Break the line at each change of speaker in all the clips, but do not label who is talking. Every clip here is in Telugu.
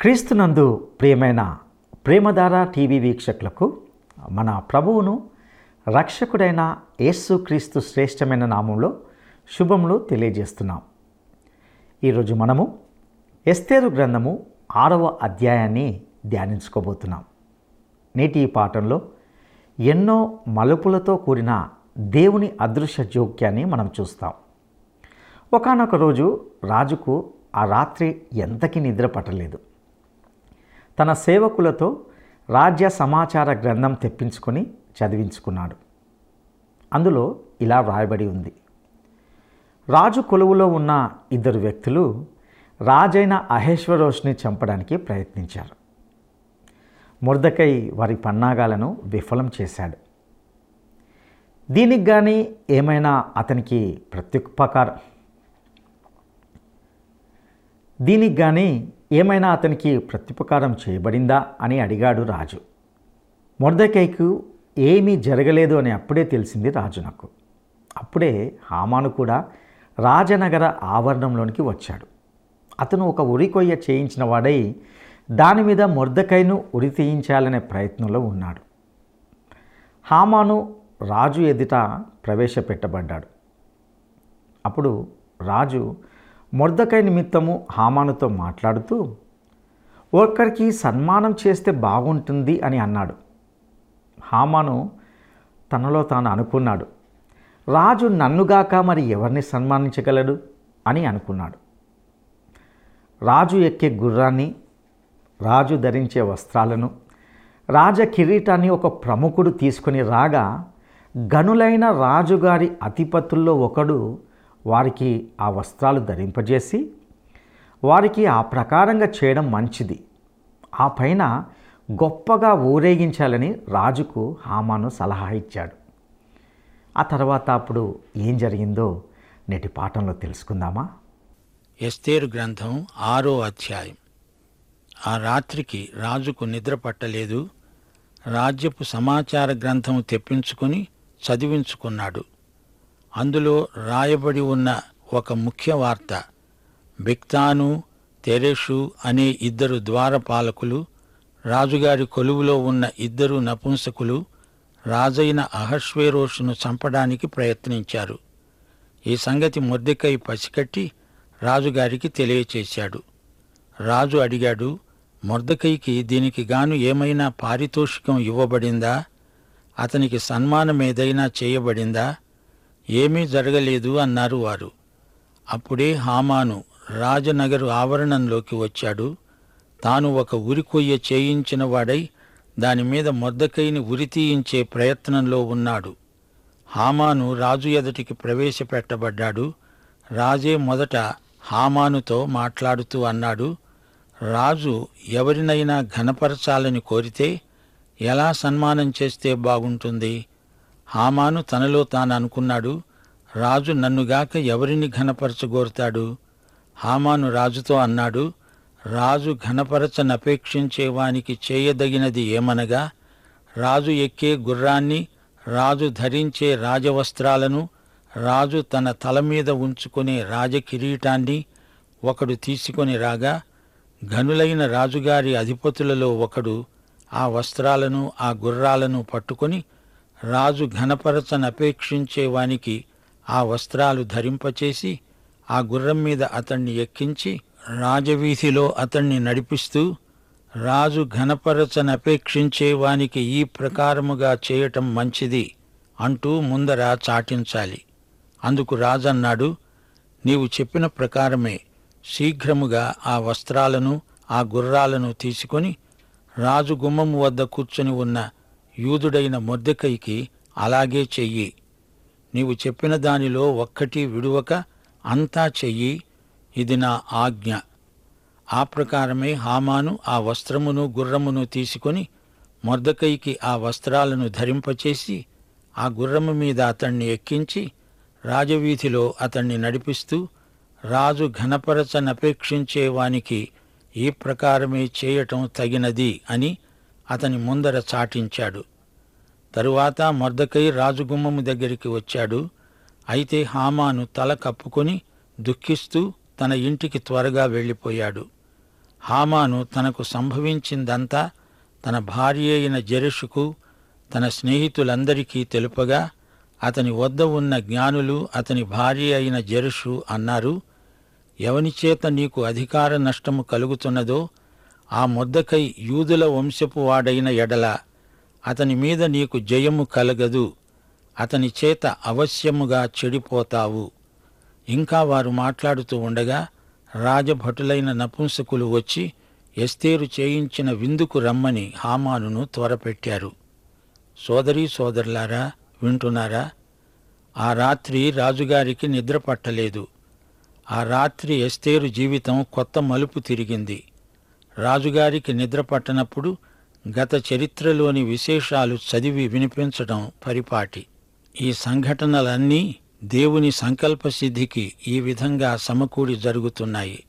క్రీస్తునందు ప్రియమైన ప్రేమధార టీవీ వీక్షకులకు మన ప్రభువును రక్షకుడైన యేసు క్రీస్తు శ్రేష్టమైన నామంలో శుభములు తెలియజేస్తున్నాం. ఈరోజు మనము ఎస్తేరు గ్రంథము ఆరవ అధ్యాయాన్ని ధ్యానించుకోబోతున్నాం. నేటి పాఠంలో ఎన్నో మలుపులతో కూడిన దేవుని అదృశ్య జోక్యాన్ని మనం చూస్తాం. ఒకానొక రోజు రాజుకు ఆ రాత్రి ఎంతకి నిద్ర పట్టలేదు. తన సేవకులతో రాజ్య సమాచార గ్రంథం తెప్పించుకొని చదివించుకున్నాడు. అందులో ఇలా వ్రాయబడి ఉంది. రాజు కొలువులో ఉన్న ఇద్దరు వ్యక్తులు రాజైన అహేశ్వరోష్ని చంపడానికి ప్రయత్నించారు. మురదకై వారి పన్నాగాలను విఫలం చేశాడు. దీనికి కానీ ఏమైనా అతనికి ప్రత్యుపకారం? దీనికి కానీ ఏమైనా అతనికి ప్రత్యుపకారం చేయబడిందా అని అడిగాడు రాజు. మొర్దకైకు ఏమీ జరగలేదు అని అప్పుడే తెలిసింది రాజు నాకు. అప్పుడే హామాను కూడా రాజనగర ఆవరణంలోనికి వచ్చాడు. అతను ఒక ఉరికొయ్య చేయించిన వాడై దాని మీద మొర్దకైను ఉరి తీయించాలనే ప్రయత్నంలో ఉన్నాడు. హామాను రాజు ఎదుట ప్రవేశపెట్టబడ్డాడు. అప్పుడు రాజు మొర్దకై నిమిత్తము హామానుతో మాట్లాడుతూ ఒకరికి సన్మానం చేస్తే బాగుంటుంది అని అన్నాడు. హామాను తనలో తాను అనుకున్నాడు. రాజు నన్నుగాక మరి ఎవరిని సన్మానించగలడు? అని అనుకున్నాడు. రాజు ఎక్కే గుర్రాన్ని రాజు ధరించే వస్త్రాలను రాజ కిరీటాన్ని ఒక ప్రముఖుడు తీసుకొని రాగా గనులైన రాజుగారి అతిపతుల్లో ఒకడు వారికి ఆ వస్త్రాలు ధరింపజేసి వారికి ఆ ప్రకారంగా చేయడం మంచిది. ఆ పైన గొప్పగా ఊరేగించాలని రాజుకు హామాను సలహా ఇచ్చాడు. ఆ తర్వాత అప్పుడు ఏం జరిగిందో నేటి పాఠంలో తెలుసుకుందామా?
ఎస్తేరు గ్రంథం ఆరో అధ్యాయం. ఆ రాత్రికి రాజుకు నిద్ర పట్టలేదు. రాజ్యపు సమాచార గ్రంథం తెప్పించుకొని చదివించుకున్నాడు. అందులో రాయబడి ఉన్న ఒక ముఖ్య వార్త బిక్తాను తెరేషు అనే ఇద్దరు ద్వారపాలకులు రాజుగారి కొలువులో ఉన్న ఇద్దరు నపుంసకులు రాజైన అహశ్వేరోషును చంపడానికి ప్రయత్నించారు. ఈ సంగతి మొద్దెకై పసికట్టి రాజుగారికి తెలియచేశాడు. రాజు అడిగాడు మొర్దకైకి దీనికి గాను ఏమైనా పారితోషికం ఇవ్వబడిందా? అతనికి సన్మానం ఏదైనా చేయబడిందా? ఏమీ జరగలేదు అన్నారు వారు. అప్పుడే హామాను రాజనగరు ఆవరణంలోకి వచ్చాడు. తాను ఒక ఉరికొయ్య చేయించిన వాడై దానిమీద మొద్దకైని ఉరి తీయించే ప్రయత్నంలో ఉన్నాడు. హామాను రాజు ఎదుటికి ప్రవేశపెట్టబడ్డాడు. రాజే మొదట హామానుతో మాట్లాడుతూ అన్నాడు రాజు ఎవరినైనా ఘనపరచాలని కోరితే ఎలా సన్మానం చేస్తే బాగుంటుంది? హామాను తనలో తాను అనుకున్నాడు రాజు నన్నుగాక ఎవరిని ఘనపరచగోరుతాడు? హామాను రాజుతో అన్నాడు రాజు ఘనపరచనపేక్షించేవానికి చేయదగినది ఏమనగా రాజు ఎక్కే గుర్రాన్ని రాజు ధరించే రాజవస్త్రాలను రాజు తన తల మీద ఉంచుకునే రాజకిరీటాన్ని ఒకడు తీసుకొని రాగా ఘనులైన రాజుగారి అధిపతులలో ఒకడు ఆ వస్త్రాలను ఆ గుర్రాలను పట్టుకొని రాజు ఘనపరచనపేక్షించేవానికి ఆ వస్త్రాలు ధరింపచేసి ఆ గుర్రం మీద అతన్ని ఎక్కించి రాజవీధిలో అతన్ని నడిపిస్తూ రాజు ఘనపరచనపేక్షించేవానికి ఈ ప్రకారముగా చేయటం మంచిది అంటూ ముందర చాటించాలి. అందుకు రాజన్నాడు నీవు చెప్పిన ప్రకారమే శీఘ్రముగా ఆ వస్త్రాలను ఆ గుర్రాలను తీసుకొని రాజు గుమ్మము వద్ద కూర్చొని ఉన్న యూదుడైన మొద్దెకైకి అలాగే చెయ్యి. నీవు చెప్పిన దానిలో ఒక్కటి విడువక అంతా చెయ్యి. ఇది నా ఆజ్ఞ. ఆ ప్రకారమే హామాను ఆ వస్త్రమును గుర్రమును తీసుకొని మొర్దకైకి ఆ వస్త్రాలను ధరింపచేసి ఆ గుర్రము మీద అతన్ని ఎక్కించి రాజవీధిలో అతణ్ణి నడిపిస్తూ రాజు ఘనపరచనపేక్షించేవానికి ఈ ప్రకారమే చేయటం తగినది అని అతని ముందర చాటించాడు. తరువాత మొర్దకై రాజుగుమ్మము దగ్గరికి వచ్చాడు. అయితే హామాను తల కప్పుకొని దుఃఖిస్తూ తన ఇంటికి త్వరగా వెళ్ళిపోయాడు. హామాను తనకు సంభవించిందంతా తన భార్య అయిన జెరుషుకు తన స్నేహితులందరికీ తెలుపగా అతని వద్ద ఉన్న జ్ఞానులు అతని భార్య అయిన జెరుషు అన్నారు ఎవనిచేత నీకు అధికార నష్టము కలుగుతున్నదో ఆ ముద్దకై యూదుల వంశపు వాడైన ఎడల అతని మీద నీకు జయము కలగదు అతని చేత అవశ్యముగా చెడిపోతావు. ఇంకా వారు మాట్లాడుతూ ఉండగా రాజభటులైన నపుంసకులు వచ్చి ఎస్తేరు చేయించిన విందుకు రమ్మని హామానును త్వరపెట్టారు. సోదరీ సోదరులారా వింటున్నారా? ఆ రాత్రి రాజుగారికి నిద్ర పట్టలేదు. ఆ రాత్రి ఎస్తేరు జీవితం కొత్త మలుపు తిరిగింది. రాజుగారికి నిద్ర పట్టనప్పుడు గత చరిత్రలోని విశేషాలు చదివి వినిపించడం పరిపాటి. ఈ సంఘటనలన్నీ దేవుని సంకల్పసిద్ధికి ఈ విధంగా సమకూడి జరుగుతున్నాయి.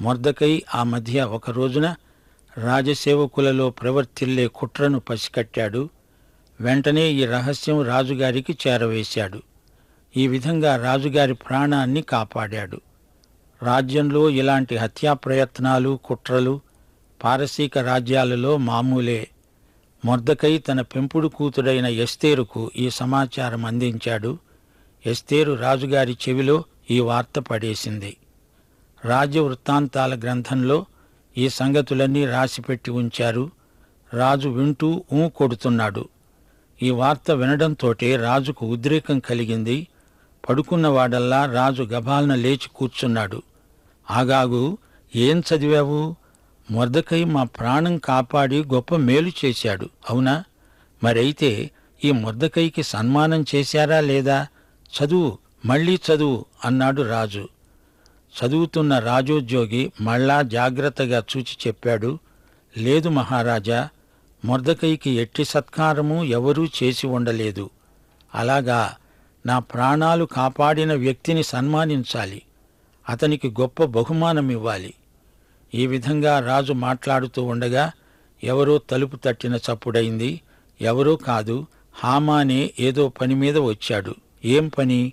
మొర్దకై ఆ మధ్య ఒక రోజున రాజసేవకులలో ప్రవర్తిల్లే కుట్రను పసికట్టాడు. వెంటనే ఈ రహస్యం రాజుగారికి చేరవేశాడు. ఈ విధంగా రాజుగారి ప్రాణాన్ని కాపాడాడు. రాజ్యంలో ఇలాంటి హత్యా ప్రయత్నాలు కుట్రలు పారసీక రాజ్యాలలో మామూలే. మొర్దకై తన పెంపుడు కూతుడైన ఎస్తేరుకు ఈ సమాచారం అందించాడు. ఎస్తేరు రాజుగారి చెవిలో ఈ వార్త పడేసింది. రాజ్య వృత్తాంతాల గ్రంథంలో ఈ సంగతులన్నీ రాసిపెట్టి ఉంచారు. రాజు వింటూ ఊ కొడుతున్నాడు. ఈ వార్త వినడంతోటే రాజుకు ఉద్రేకం కలిగింది. పడుకున్నవాడల్లా రాజు గభాలన లేచి కూర్చున్నాడు. ఆగాగు ఏం చదివావు? మొర్దకై మా ప్రాణం కాపాడి గొప్ప మేలు చేశాడు. అవునా? మరైతే ఈ మొర్దకైకి సన్మానం చేశారా లేదా? చదువు మళ్ళీ చదువు అన్నాడు రాజు. చదువుతున్న రాజోద్యోగి మళ్ళా జాగ్రత్తగా చూచి చెప్పాడు. లేదు మహారాజా మొర్దకైకి ఎట్టి సత్కారము ఎవరూ చేసి ఉండలేదు. అలాగా నా ప్రాణాలు కాపాడిన వ్యక్తిని సన్మానించాలి. అతనికి గొప్ప బహుమానం ఇవ్వాలి ఈ విధంగా రాజు మాట్లాడుతూ ఉండగా ఎవరో తలుపు తట్టిన చప్పుడైంది ఎవరో కాదు హామానే ఏదో పని మీద వచ్చాడు. ఏం పని?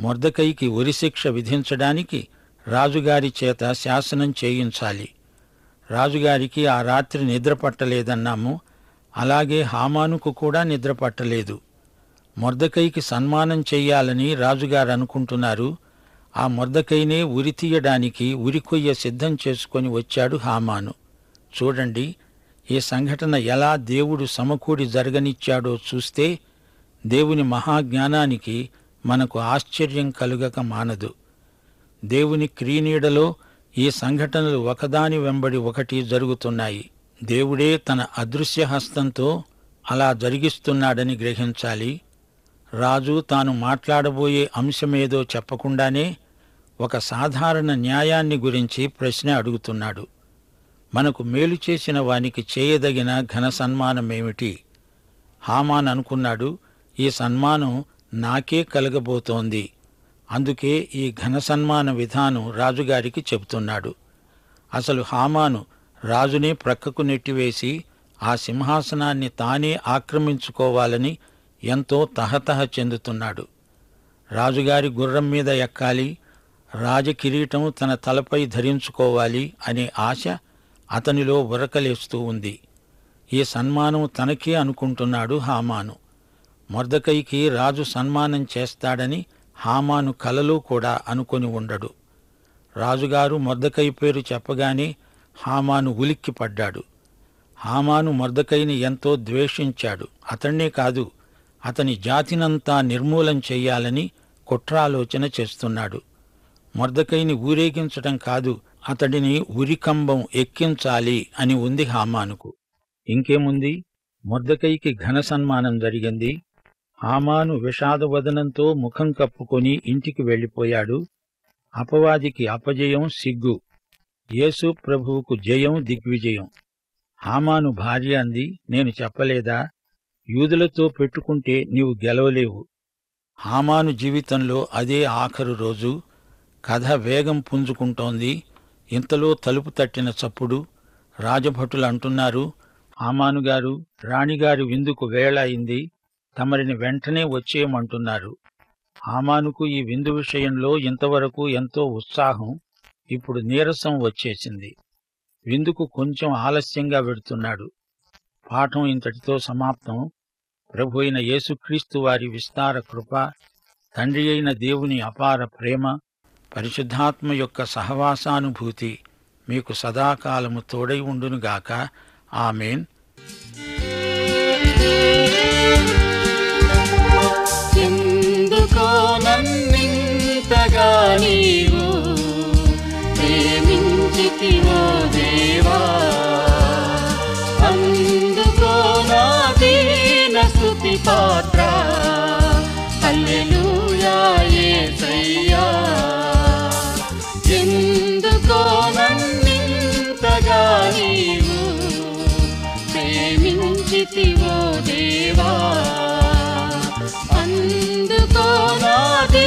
మొర్దకైకి ఉరిశిక్ష విధించడానికి రాజుగారి చేత శాసనం చేయించాలి. రాజుగారికి ఆ రాత్రి నిద్ర పట్టలేదన్నాము అలాగే హామానుకు కూడా నిద్ర పట్టలేదు మొర్దకైకి సన్మానం చెయ్యాలని రాజుగారు అనుకుంటున్నారు ఆ మొర్దకైనే ఉరి తీయడానికి ఉరికొయ్య సిద్ధం చేసుకొని వచ్చాడు హామాను. చూడండి ఈ సంఘటన ఎలా దేవుడు సమకూడి జరగనిచ్చాడో చూస్తే దేవుని మహాజ్ఞానానికి మనకు ఆశ్చర్యం కలుగక మానదు. దేవుని క్రీనీడలో ఈ సంఘటనలు ఒకదాని వెంబడి ఒకటి జరుగుతున్నాయి. దేవుడే తన అదృశ్య హస్తంతో అలా జరిగిస్తున్నాడని గ్రహించాలి. రాజు తాను మాట్లాడబోయే అంశమేదో చెప్పకుండానే ఒక సాధారణ న్యాయాన్ని గురించి ప్రశ్న అడుగుతున్నాడు. మనకు మేలు చేసిన వానికి చేయదగిన ఘన సన్మానమేమిటి హామాన్ అనుకున్నాడు ఈ సన్మానం నాకే కలగబోతోంది. అందుకే ఈ ఘన సన్మాన విధానం రాజుగారికి చెబుతున్నాడు. అసలు హామాను రాజునే ప్రక్కకు నెట్టివేసి ఆ సింహాసనాన్ని తానే ఆక్రమించుకోవాలని ఎంతో తహతహ చెందుతున్నాడు. రాజుగారి గుర్రం మీద ఎక్కాలి రాజకిరీటం తన తలపై ధరించుకోవాలి అనే ఆశ అతనిలో ఉరకలేస్తూ ఉంది. ఈ సన్మానం తనకే అనుకుంటున్నాడు హామాను. మొర్దకైకి రాజు సన్మానం చేస్తాడని హామాను కలలో కూడా అనుకొని ఉండడు. రాజుగారు మొర్దకై పేరు చెప్పగానే హామాను ఉలిక్కిపడ్డాడు హామాను మొర్దకైని ఎంతో ద్వేషించాడు. అతన్నే కాదు అతని జాతినంతా నిర్మూలం చెయ్యాలని కుట్రాలోచన చేస్తున్నాడు. మొర్దకైని ఊరేగించటం కాదు అతడిని ఉరికంబం ఎక్కించాలి అని ఉంది హామానుకు. ఇంకేముంది? మొర్దకైకి ఘన సన్మానం జరిగింది. హామాను విషాదవదనంతో ముఖం కప్పుకొని ఇంటికి వెళ్ళిపోయాడు. అపవాదికి అపజయం సిగ్గు. యేసు ప్రభువుకు జయం దిగ్విజయం. హామాను భార్య అంది నేను చెప్పలేదా? యూదులతో పెట్టుకుంటే నీవు గెలవలేవు. హామాను జీవితంలో అదే ఆఖరు రోజు. కథ వేగం పుంజుకుంటోంది. ఇంతలో తలుపు తట్టిన చప్పుడు రాజభటులు అంటున్నారు ఆమానుగారు రాణిగారు విందుకు వేళ అయింది తమరిని వెంటనే వచ్చేయమంటున్నారు. ఆమానుకు ఈ విందు విషయంలో ఇంతవరకు ఎంతో ఉత్సాహం ఇప్పుడు నీరసం వచ్చేసింది. విందుకు కొంచెం ఆలస్యంగా వెడుతున్నాడు. పాఠం ఇంతటితో సమాప్తం. ప్రభు అయిన యేసుక్రీస్తు వారి విస్తార కృప తండ్రి అయిన దేవుని అపార ప్రేమ పరిశుద్ధాత్మ యొక్క సహవాసానుభూతి మీకు సదాకాలము తోడై ఉండునుగాక ఆమెన్.
ప్రేమించితివో దేవా? అందుకో పాత్ర. అల్లెలూయా ఏ సయ్యా నీవు ప్రేమించితివో దేవా. అందుకో నా దేవా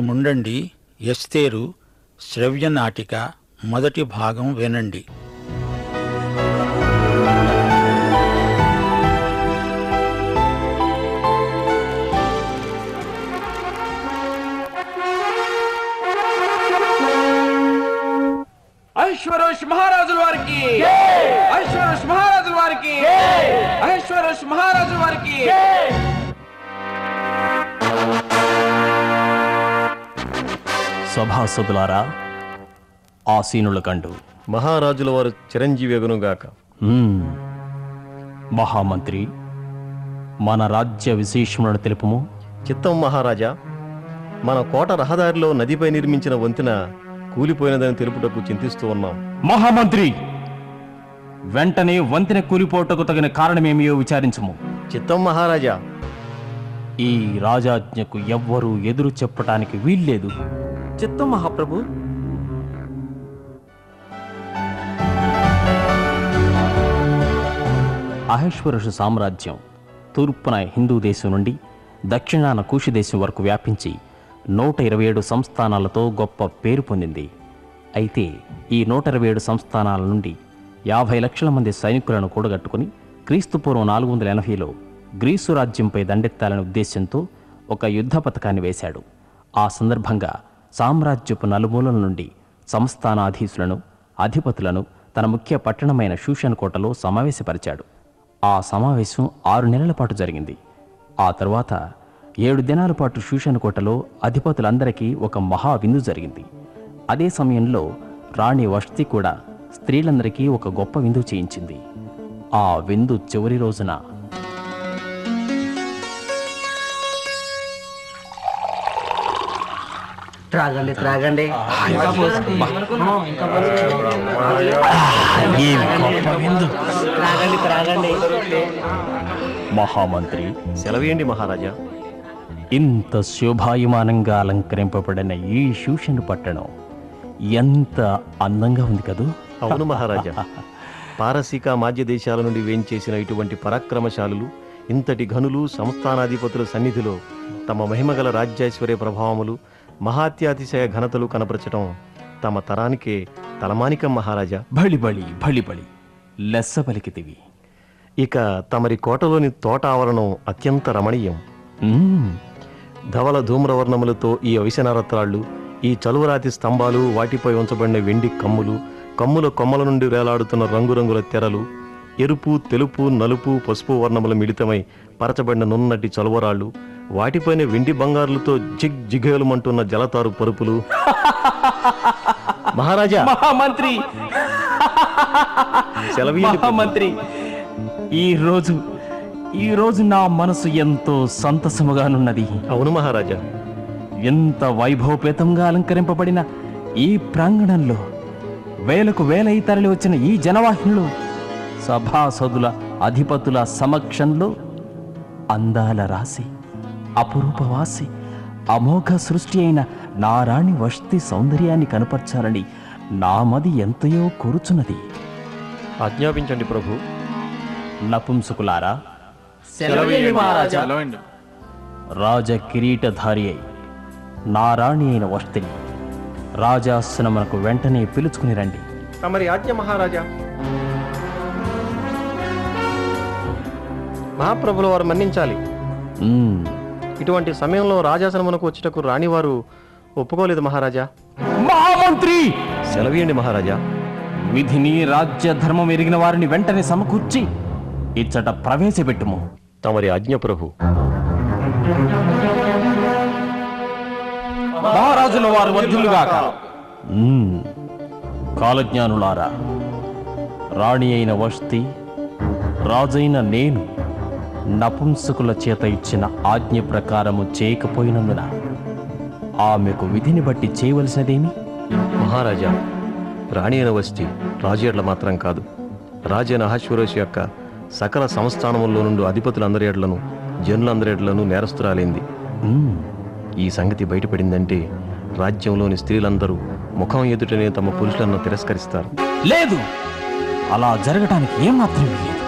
ఉండండి. ఎస్తేరు శ్రవ్య నాటిక మొదటి భాగం వినండి.
ఐశ్వరోష్ మహారాజుల వారికి. ఐశ్వరోష్ మహారాజుల వారికి. ఐశ్వరోష్ మహారాజుల వారికి.
సభాసదులారా ఆసీనుల కండు
మహారాజుల వారు చిరంజీవిగునుగాక
మ్మ్. మహామంత్రి మన రాజ్య విశేషములను తెలుపుము.
చిత్తం మహారాజా మన కోట రహదారిలో నదిపై నిర్మించిన వంతెన కూలిపోయినదని తెలుపుటకు చింతిస్తూ ఉన్నాం.
మహామంత్రి వెంటనే వంతెన కూలిపోటకు తగిన కారణమేమియో విచారించుము.
చిత్తం మహారాజా.
ఈ రాజాజ్ఞకు ఎవ్వరూ ఎదురు చెప్పటానికి వీల్లేదు.
చిత్తం మహాప్రభు.
అహేశ్వరుష సామ్రాజ్యం తూర్పున హిందూ దేశం నుండి దక్షిణాన కూషి దేశం వరకు వ్యాపించి నూట ఇరవై ఏడు సంస్థానాలతో గొప్ప పేరు పొందింది. అయితే ఈ నూట ఇరవై ఏడు సంస్థానాల నుండి యాభై లక్షల మంది సైనికులను కూడగట్టుకుని క్రీస్తుపూర్వం నాలుగు వందల ఎనభైలో గ్రీసు రాజ్యంపై దండెత్తాలనే ఉద్దేశంతో ఒక యుద్ధ పథకాన్ని వేశాడు. ఆ సందర్భంగా సామ్రాజ్యపు నలుమూలల నుండి సంస్థానాధీశులను అధిపతులను తన ముఖ్య పట్టణమైన షూషన్ కోటలో సమావేశపరిచాడు. ఆ సమావేశం ఆరు నెలల పాటు జరిగింది. ఆ తరువాత ఏడు దినాల పాటు షూషన్ కోటలో అధిపతులందరికీ ఒక మహా విందు జరిగింది. అదే సమయంలో రాణి వష్తి కూడా స్త్రీలందరికీ ఒక గొప్ప విందు చేయించింది. ఆ విందు చివరి రోజున
త్రాగండి త్రాగండి. త్రాగండి త్రాగండి
మహామంత్రి
సెలవేయండి మహారాజా.
ఇంత శోభాయమానంగా అలంకరింపబడిన ఈ శూషన్ పట్టణం ఎంత అందంగా ఉంది కదూ?
అవును మహారాజా. పారసీక మాధ్య దేశాల నుండి వేంచేసిన ఇటువంటి పరాక్రమశాలులు ఇంతటి ఘనులు సంస్థానాధిపతుల సన్నిధిలో తమ మహిమగల రాజ్యైశ్వర్య ప్రభావములు మహాత్యాతిశయ ఘనతలు కనపరచటం తమ తరానికే తలమానికం మహారాజా.
బళి బళి బళి బళి లెస్స పలికితివి.
ఇక తమరి కోటలోని తోట ఆవరణం అత్యంత రమణీయం. ధవల ధూమ్రవర్ణములతో ఈ అవిసనరత్రాళ్ళు ఈ చలువరాతి స్తంభాలు వాటిపై ఉంచబడిన వెండి కమ్ములు కమ్ముల కొమ్మల నుండి వేలాడుతున్న రంగురంగుల తెరలు ఎరుపు తెలుపు నలుపు పసుపు వర్ణముల మిళితమై పరచబడిన నున్నటి చలువరాళ్ళు వాటిపైన వెండి బంగారులతో జిగ్ జిగేలుమంటున్న జలతారు పరుపులు. మహారాజా!
మహామంత్రి! ఈ రోజు ఈ రోజు నా మనసు ఎంతో సంతసముగానున్నది.
అవును మహారాజా.
ఎంత వైభవపేతంగా అలంకరింపబడిన ఈ ప్రాంగణంలో వేలకు వేలై తరలి వచ్చిన ఈ జనవాహినులు సభాసదుల అధిపతుల సమక్షంలో అందాల రాశి అపురూపవాసి అమోఘ సృష్టి అయిన నారాణి వష్టి సౌందర్యాన్ని కనపరచాలని నా మది ఎంతయో కోరుచున్నది.
ఆజ్ఞాపించండి ప్రభు.
నపుంసకులారా రాజ కిరీటధారి అయి నారాణి అయిన వష్టిని రాజాసనమునకు వెంటనే పిలుచుకుని రండి.
తమరి ఆజ్ఞ మహారాజా మహాప్రభుల వారు మన్నించాలి. ఇటువంటి సమయంలో రాజాసనమునకు వచ్చుటకు రాణివారు ఒప్పుకోలేదు మహారాజా.
మహామంత్రి!
సెలవీయండి మహారాజా.
విధిని రాజ్య ధర్మం ఎరిగిన వారిని వెంటనే సమకూర్చి ఇచ్చట ప్రవేశపెట్టుము.
తమరి ఆజ్ఞ ప్రభు.
మహారాజుల వారు వర్ధులుగాక కాలజ్ఞానులారా రాణి అయిన వష్తి రాజైన నేను నపుంసకుల చేత ఇచ్చిన ఆజ్ఞ ప్రకారము చేయకపోయినందున ఆమెకు విధిని బట్టి చేయవలసినదేమి?
మహారాజా రాణి అయిన వస్తి రాజు ఎడ్ల మాత్రం కాదు. రాజైన అహశ్వరోష్ యొక్క సకల సంస్థానముల్లో నుండి అధిపతులందరి ఎడ్లను జనులందరి ఎడ్లను నేరస్తురాలింది. ఈ సంగతి బయటపడిందంటే రాజ్యంలోని స్త్రీలందరూ ముఖం ఎదుటనే తమ పురుషులను తిరస్కరిస్తారు.
లేదు! అలా జరగటానికి ఏమాత్రం లేదు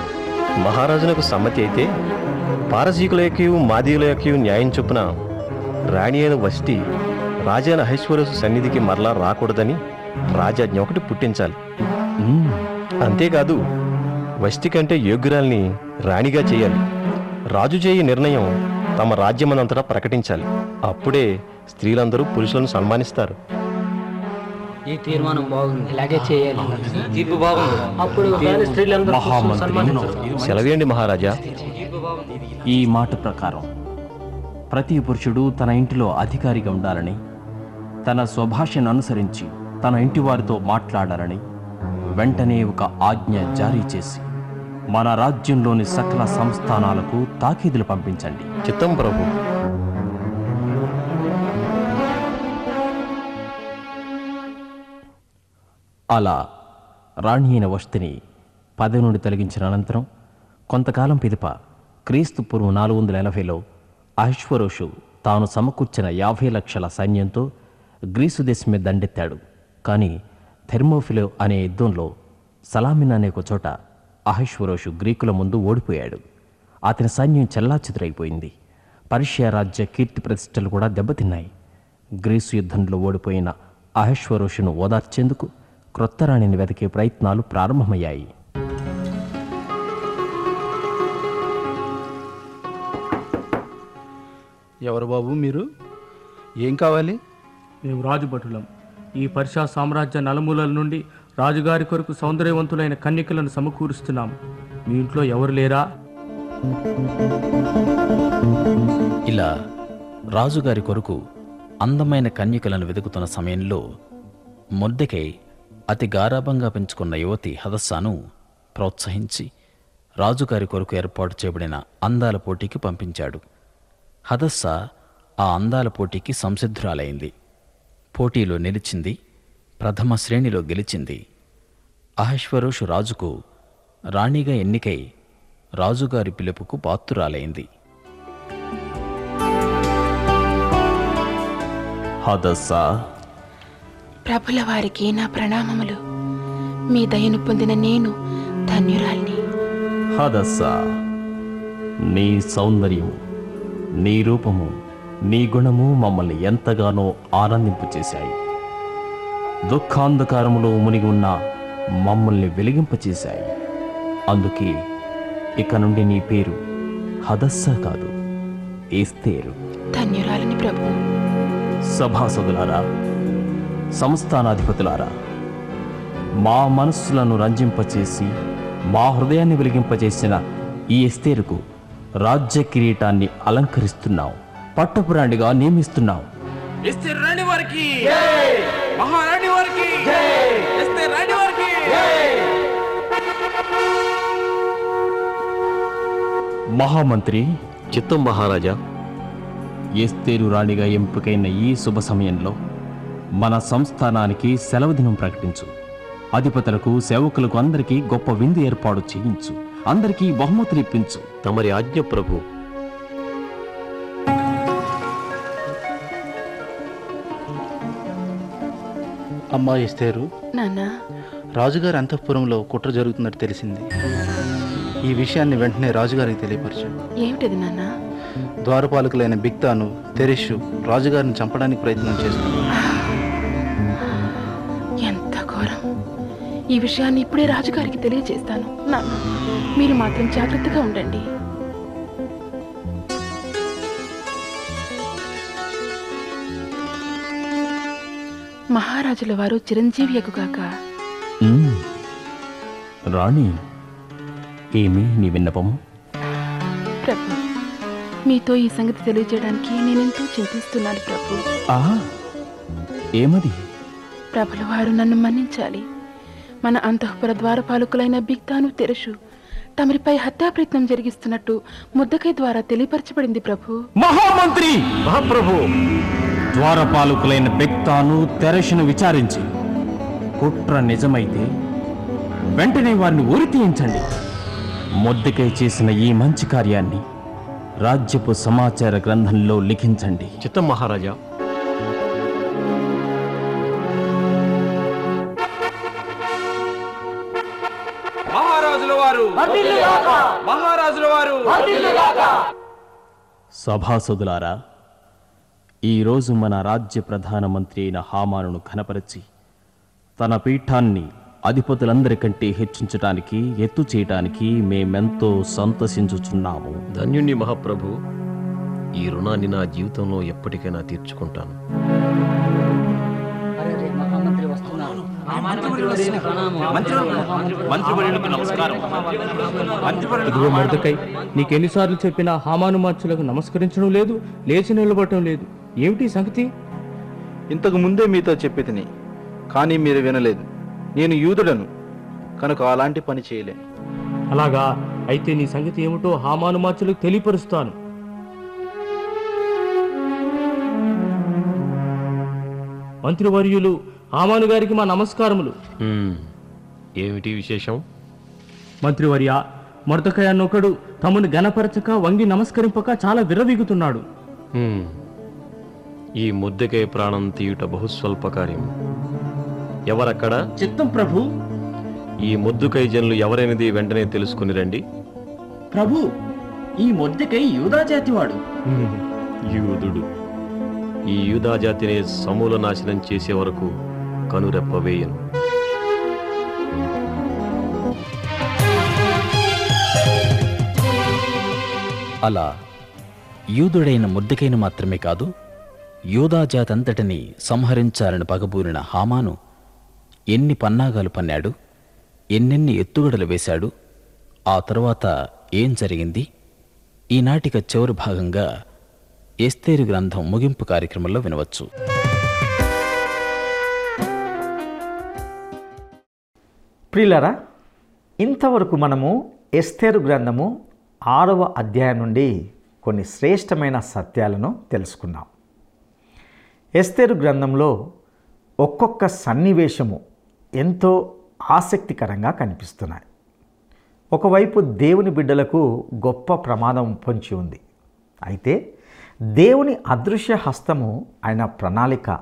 మహారాజునకు సమ్మతి అయితే పారసీకులకి యొక్క న్యాయం చొప్పున రాణి అయిన వస్తి రాజైన అహేశ్వరసు సన్నిధికి మరలా రాకూడదని రాజాజ్ఞ ఒకటి పుట్టించాలి. అంతేకాదు వస్తి కంటే యోగ్యురాల్ని రాణిగా చేయాలి. రాజు చేయి నిర్ణయం తమ రాజ్యమనంతటా ప్రకటించాలి. అప్పుడే స్త్రీలందరూ పురుషులను సన్మానిస్తారు.
ఈ తీర్మానం బాగుంది. ఇలాగే చేయాలి. తీర్పు బాగుంది. అప్పుడు స్త్రీలందరూ.
సెలవేయండి మహారాజా.
ఈ మాట ప్రకారం ప్రతి పురుషుడు తన ఇంటిలో అధికారిగా ఉండాలని తన స్వభాషను అనుసరించి తన ఇంటి వారితో మాట్లాడాలని వెంటనే ఒక ఆజ్ఞ జారీ చేసి మన రాజ్యంలోని సకల సంస్థానాలకు తాకీదులు పంపించండి.
చిత్తం ప్రభు.
అలా రాణి అయిన వస్తిని పదవి నుండి తొలగించిన అనంతరం కొంతకాలం పిదప క్రీస్తు పూర్వం నాలుగు వందల ఎనభైలో అశ్వరోషు తాను సమకూర్చిన యాభై లక్షల సైన్యంతో గ్రీసు దేశం మీద దండెత్తాడు. కానీ థెర్మోఫిలో అనే యుద్ధంలో సలామిన్ అనే ఒక చోట అహశ్వరోషు గ్రీకుల ముందు ఓడిపోయాడు. అతని సైన్యం చెల్లాచెదురైపోయింది పర్షియా రాజ్య కీర్తి ప్రతిష్టలు కూడా దెబ్బతిన్నాయి. గ్రీసు యుద్ధంలో ఓడిపోయిన అహశ్వరోషును ఓదార్చేందుకు క్రొత్త రాణిని వెతికే ప్రయత్నాలు ప్రారంభమయ్యాయి.
ఎవరు బాబు మీరు? ఏం కావాలి?
మేము రాజుభటులం. ఈ పర్షా సామ్రాజ్య నలుమూలల నుండి రాజుగారి కొరకు సౌందర్యవంతులైన కన్యకలను సమకూరుస్తున్నాం. మీ ఇంట్లో ఎవరు లేరా?
ఇలా రాజుగారి కొరకు అందమైన కన్యకలను వెతుకుతున్న సమయంలో మొద్దెకై అతి గారాభంగా పెంచుకున్న యువతి హదస్సాను ప్రోత్సహించి రాజుగారి కొరకు ఏర్పాటు చేయబడిన అందాల పోటీకి పంపించాడు. హదస్స ఆ అందాల పోటీకి సంసిద్ధురాలైంది. పోటీలో నిలిచింది ప్రథమ శ్రేణిలో గెలిచింది. అహశ్వరోషు రాజుకు రాణిగా ఎన్నికై రాజుగారి పిలుపుకు పాత్రురాలైంది.
హదస్సా
ప్రభుల వారికి నా ప్రణామములు. మీ దయను పొందిన నేను ధన్యురాల్ని.
హదస్సా. నీ సౌందర్యం నీ రూపము నీ గుణము మమ్మల్ని ఎంతగానో ఆనందింపు చేశాయి. దుఃఖాంధకారములో మునిగి ఉన్న మమ్మల్ని వెలిగింపచేశాయి అందుకే ఇక నుండి నీ పేరు హదస్సా కాదు ఏస్తేరు.
ధన్యురాలని ప్రభు.
సభాసదులారా సంస్థానాధిపతులారా మా మనస్సులను రంజింపచేసి మా హృదయాన్ని వెలిగింపచేసిన ఈ ఎస్తేరుకు రాజ్య కిరీటాన్ని అలంకరిస్తున్నాం పట్టపురాణిగా నియమిస్తున్నాం.
ఇస్తే రాణి వారికి! మహారాణి వారికి! ఇస్తే రాణి వారికి!
మహామంత్రి
చిత్తం మహారాజా
ఎస్తేరు రాణిగా ఎంపికైన ఈ శుభ సమయంలో మన సంస్థానానికి సెలవు దినం ప్రకటించు. అధిపతులకు సేవకులకు అందరికీ గొప్ప విందు ఏర్పాటు చేయించు. అందరికీ బహుమతులు ఇప్పించు.
తమరి ఆజ్ఞ ప్రభు.
అమ్మా ఇస్తేరు
నాన్నా.
రాజుగారి అంతఃపురంలో కుట్ర జరుగుతున్నట్టు తెలిసింది. ఈ విషయాన్ని వెంటనే రాజుగారికి తెలియపరచు.
ఏమిటిది నాన్నా?
ద్వారపాలకులైన బిక్తాను తెరిషు రాజుగారిని చంపడానికి ప్రయత్నం చేస్తున్నారు.
ఈ విషయాన్ని ఇప్పుడే రాజుగారికి తెలియజేస్తాను. నాన్న మీరు మాత్రం జాగ్రత్తగా ఉండండి. మహారాజుల వారు చిరంజీవి ఎగుగాక.
రాణి ఏమి నీ విన్నపము
ప్రభు మీతో ఈ సంగతి తెలియజేయడానికి నేనెంతో చింతిస్తున్నాను ప్రభు.
ఏమది?
ప్రభుల వారు నన్ను మన్నించాలి. మన అంతఃపుర ద్వారపాలకులైన బిక్తాను తెరషు తమరిపై హత్యా ప్రయత్నం జరిగిస్తున్నట్టు ముద్దకై ద్వారా తెలియపరచబడింది ప్రభు.
మహామంత్రి! మహాప్రభు! ద్వారపాలకులైన బెక్తాను తెరషును విచారించి కుట్ర నిజమైతే వెంటనే వారిని ఉరి తీయించండి. మొద్దుకై చేసిన ఈ మంచి కార్యాన్ని రాజ్యపు సమాచార గ్రంథంలో లిఖించండి.
చిత్తం మహారాజా
వారు మహారాజుల వారు.
సభాసదులారా ఈరోజు మన రాజ్య ప్రధానమంత్రి అయిన హామానును ఘనపరిచి తన పీఠాన్ని అధిపతులందరికంటే హెచ్చించటానికి ఎత్తు చేయటానికి మేమెంతో సంతసించుచున్నాము.
ధన్యుణ్ణి మహాప్రభు. ఈ రుణాన్ని నా జీవితంలో ఎప్పటికైనా తీర్చుకుంటాను.
మంత్రివర్యులకు నమస్కారం. ఇదిగో మొదకై నీకెన్నిసార్లు చెప్పినా హామాను మార్చులకు నమస్కరించడం లేదు లేచి నిలబడటం లేదు. ఏమిటి సంగతి?
ఇంతకు ముందే మీతో చెప్పి తిని కానీ మీరు వినలేదు. నేను యూదుడను కనుక అలాంటి పని చేయలేను.
అలాగా? అయితే నీ సంగతి ఏమిటో హామాను మార్చులకు తెలియపరుస్తాను. మంత్రివర్యులు హామాను గారికి మా నమస్కారములు.
ఏమిటి విశేషం?
మంత్రివర్య మొరతకాయ అన్నొకడు తమను గణపరచక వంగి నమస్కరింపక చాలా విర్రవీగుతున్నాడు.
హ్మ్. ఈ ముద్దకే ప్రాణం తీయుట బహుస్వల్ప కార్యం ఎవరక్కడ?
చిత్తం ప్రభు.
ఈ ముద్దుకై జనులు ఎవరైనది వెంటనే తెలుసుకుని రండి.
ప్రభు ఈ మొద్దకై యూదా జాతివాడు.
యూదుడు. ఈ యూదా జాతిని సమూల నాశనం చేసే వరకు కనురెప్పవేయను
అలా యూదుడైన ముద్దకైన మాత్రమే కాదు యూదాజాతంతటిని సంహరించాలని పగబూరిన హామాను ఎన్ని పన్నాగాలు పన్నాడు ఎన్నెన్ని ఎత్తుగడలు వేశాడు ఆ తరువాత ఏం జరిగింది? ఈనాటిక చివరి భాగంగా ఎస్తేరు గ్రంథం ముగింపు కార్యక్రమంలో వినవచ్చు.
ప్రియులరా ఇంతవరకు మనము ఎస్తేరు గ్రంథము ఆరవ అధ్యాయం నుండి కొన్ని శ్రేష్టమైన సత్యాలను తెలుసుకున్నాం. ఎస్తేరు గ్రంథంలో ఒక్కొక్క సన్నివేశము ఎంతో ఆసక్తికరంగా కనిపిస్తున్నాయి. ఒకవైపు దేవుని బిడ్డలకు గొప్ప ప్రమాదం పొంచి ఉంది. అయితే దేవుని అదృశ్య హస్తము ఆయన ప్రణాళిక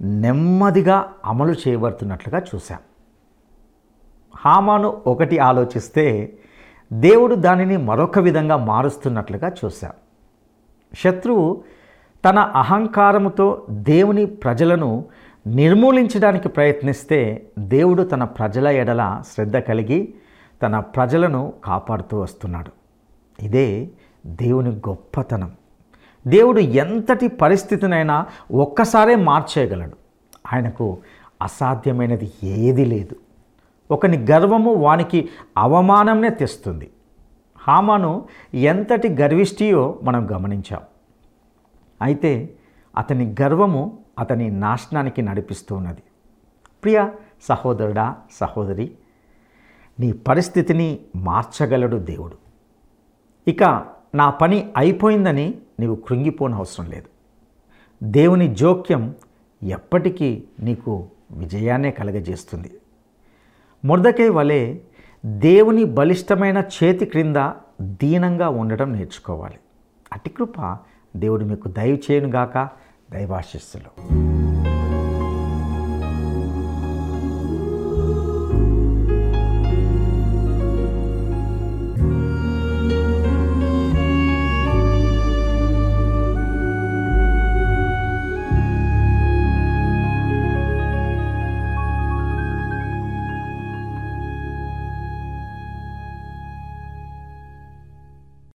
నెమ్మదిగా అమలు చేయబడుతున్నట్లుగా చూశాం. హామాను ఒకటి ఆలోచిస్తే దేవుడు దానిని మరొక విధంగా మారుస్తున్నట్లుగా చూశాం. శత్రువు తన అహంకారముతో దేవుని ప్రజలను నిర్మూలించడానికి ప్రయత్నిస్తే దేవుడు తన ప్రజల ఎడల శ్రద్ధ కలిగి తన ప్రజలను కాపాడుతూ వస్తున్నాడు. ఇదే దేవుని గొప్పతనం. దేవుడు ఎంతటి పరిస్థితినైనా ఒక్కసారే మార్చేయగలడు. ఆయనకు అసాధ్యమైనది ఏది లేదు. ఒకని గర్వము వానికి అవమానంనే తెస్తుంది. హామాను ఎంతటి గర్విష్టియో మనం గమనించాం. అయితే అతని గర్వము అతని నాశనానికి నడిపిస్తూ ఉన్నది ప్రియ సహోదరుడా సహోదరి నీ పరిస్థితిని మార్చగలడు దేవుడు. ఇక నా పని అయిపోయిందని నీవు కృంగిపోనవసరం లేదు. దేవుని జోక్యం ఎప్పటికీ నీకు విజయాన్నే కలగజేస్తుంది. మురదకై వలె దేవుని బలిష్టమైన చేతి క్రింద దీనంగా ఉండడం నేర్చుకోవాలి. అటి కృప దేవుడు మీకు దయచేయునుగాక. దైవాశిస్సులు.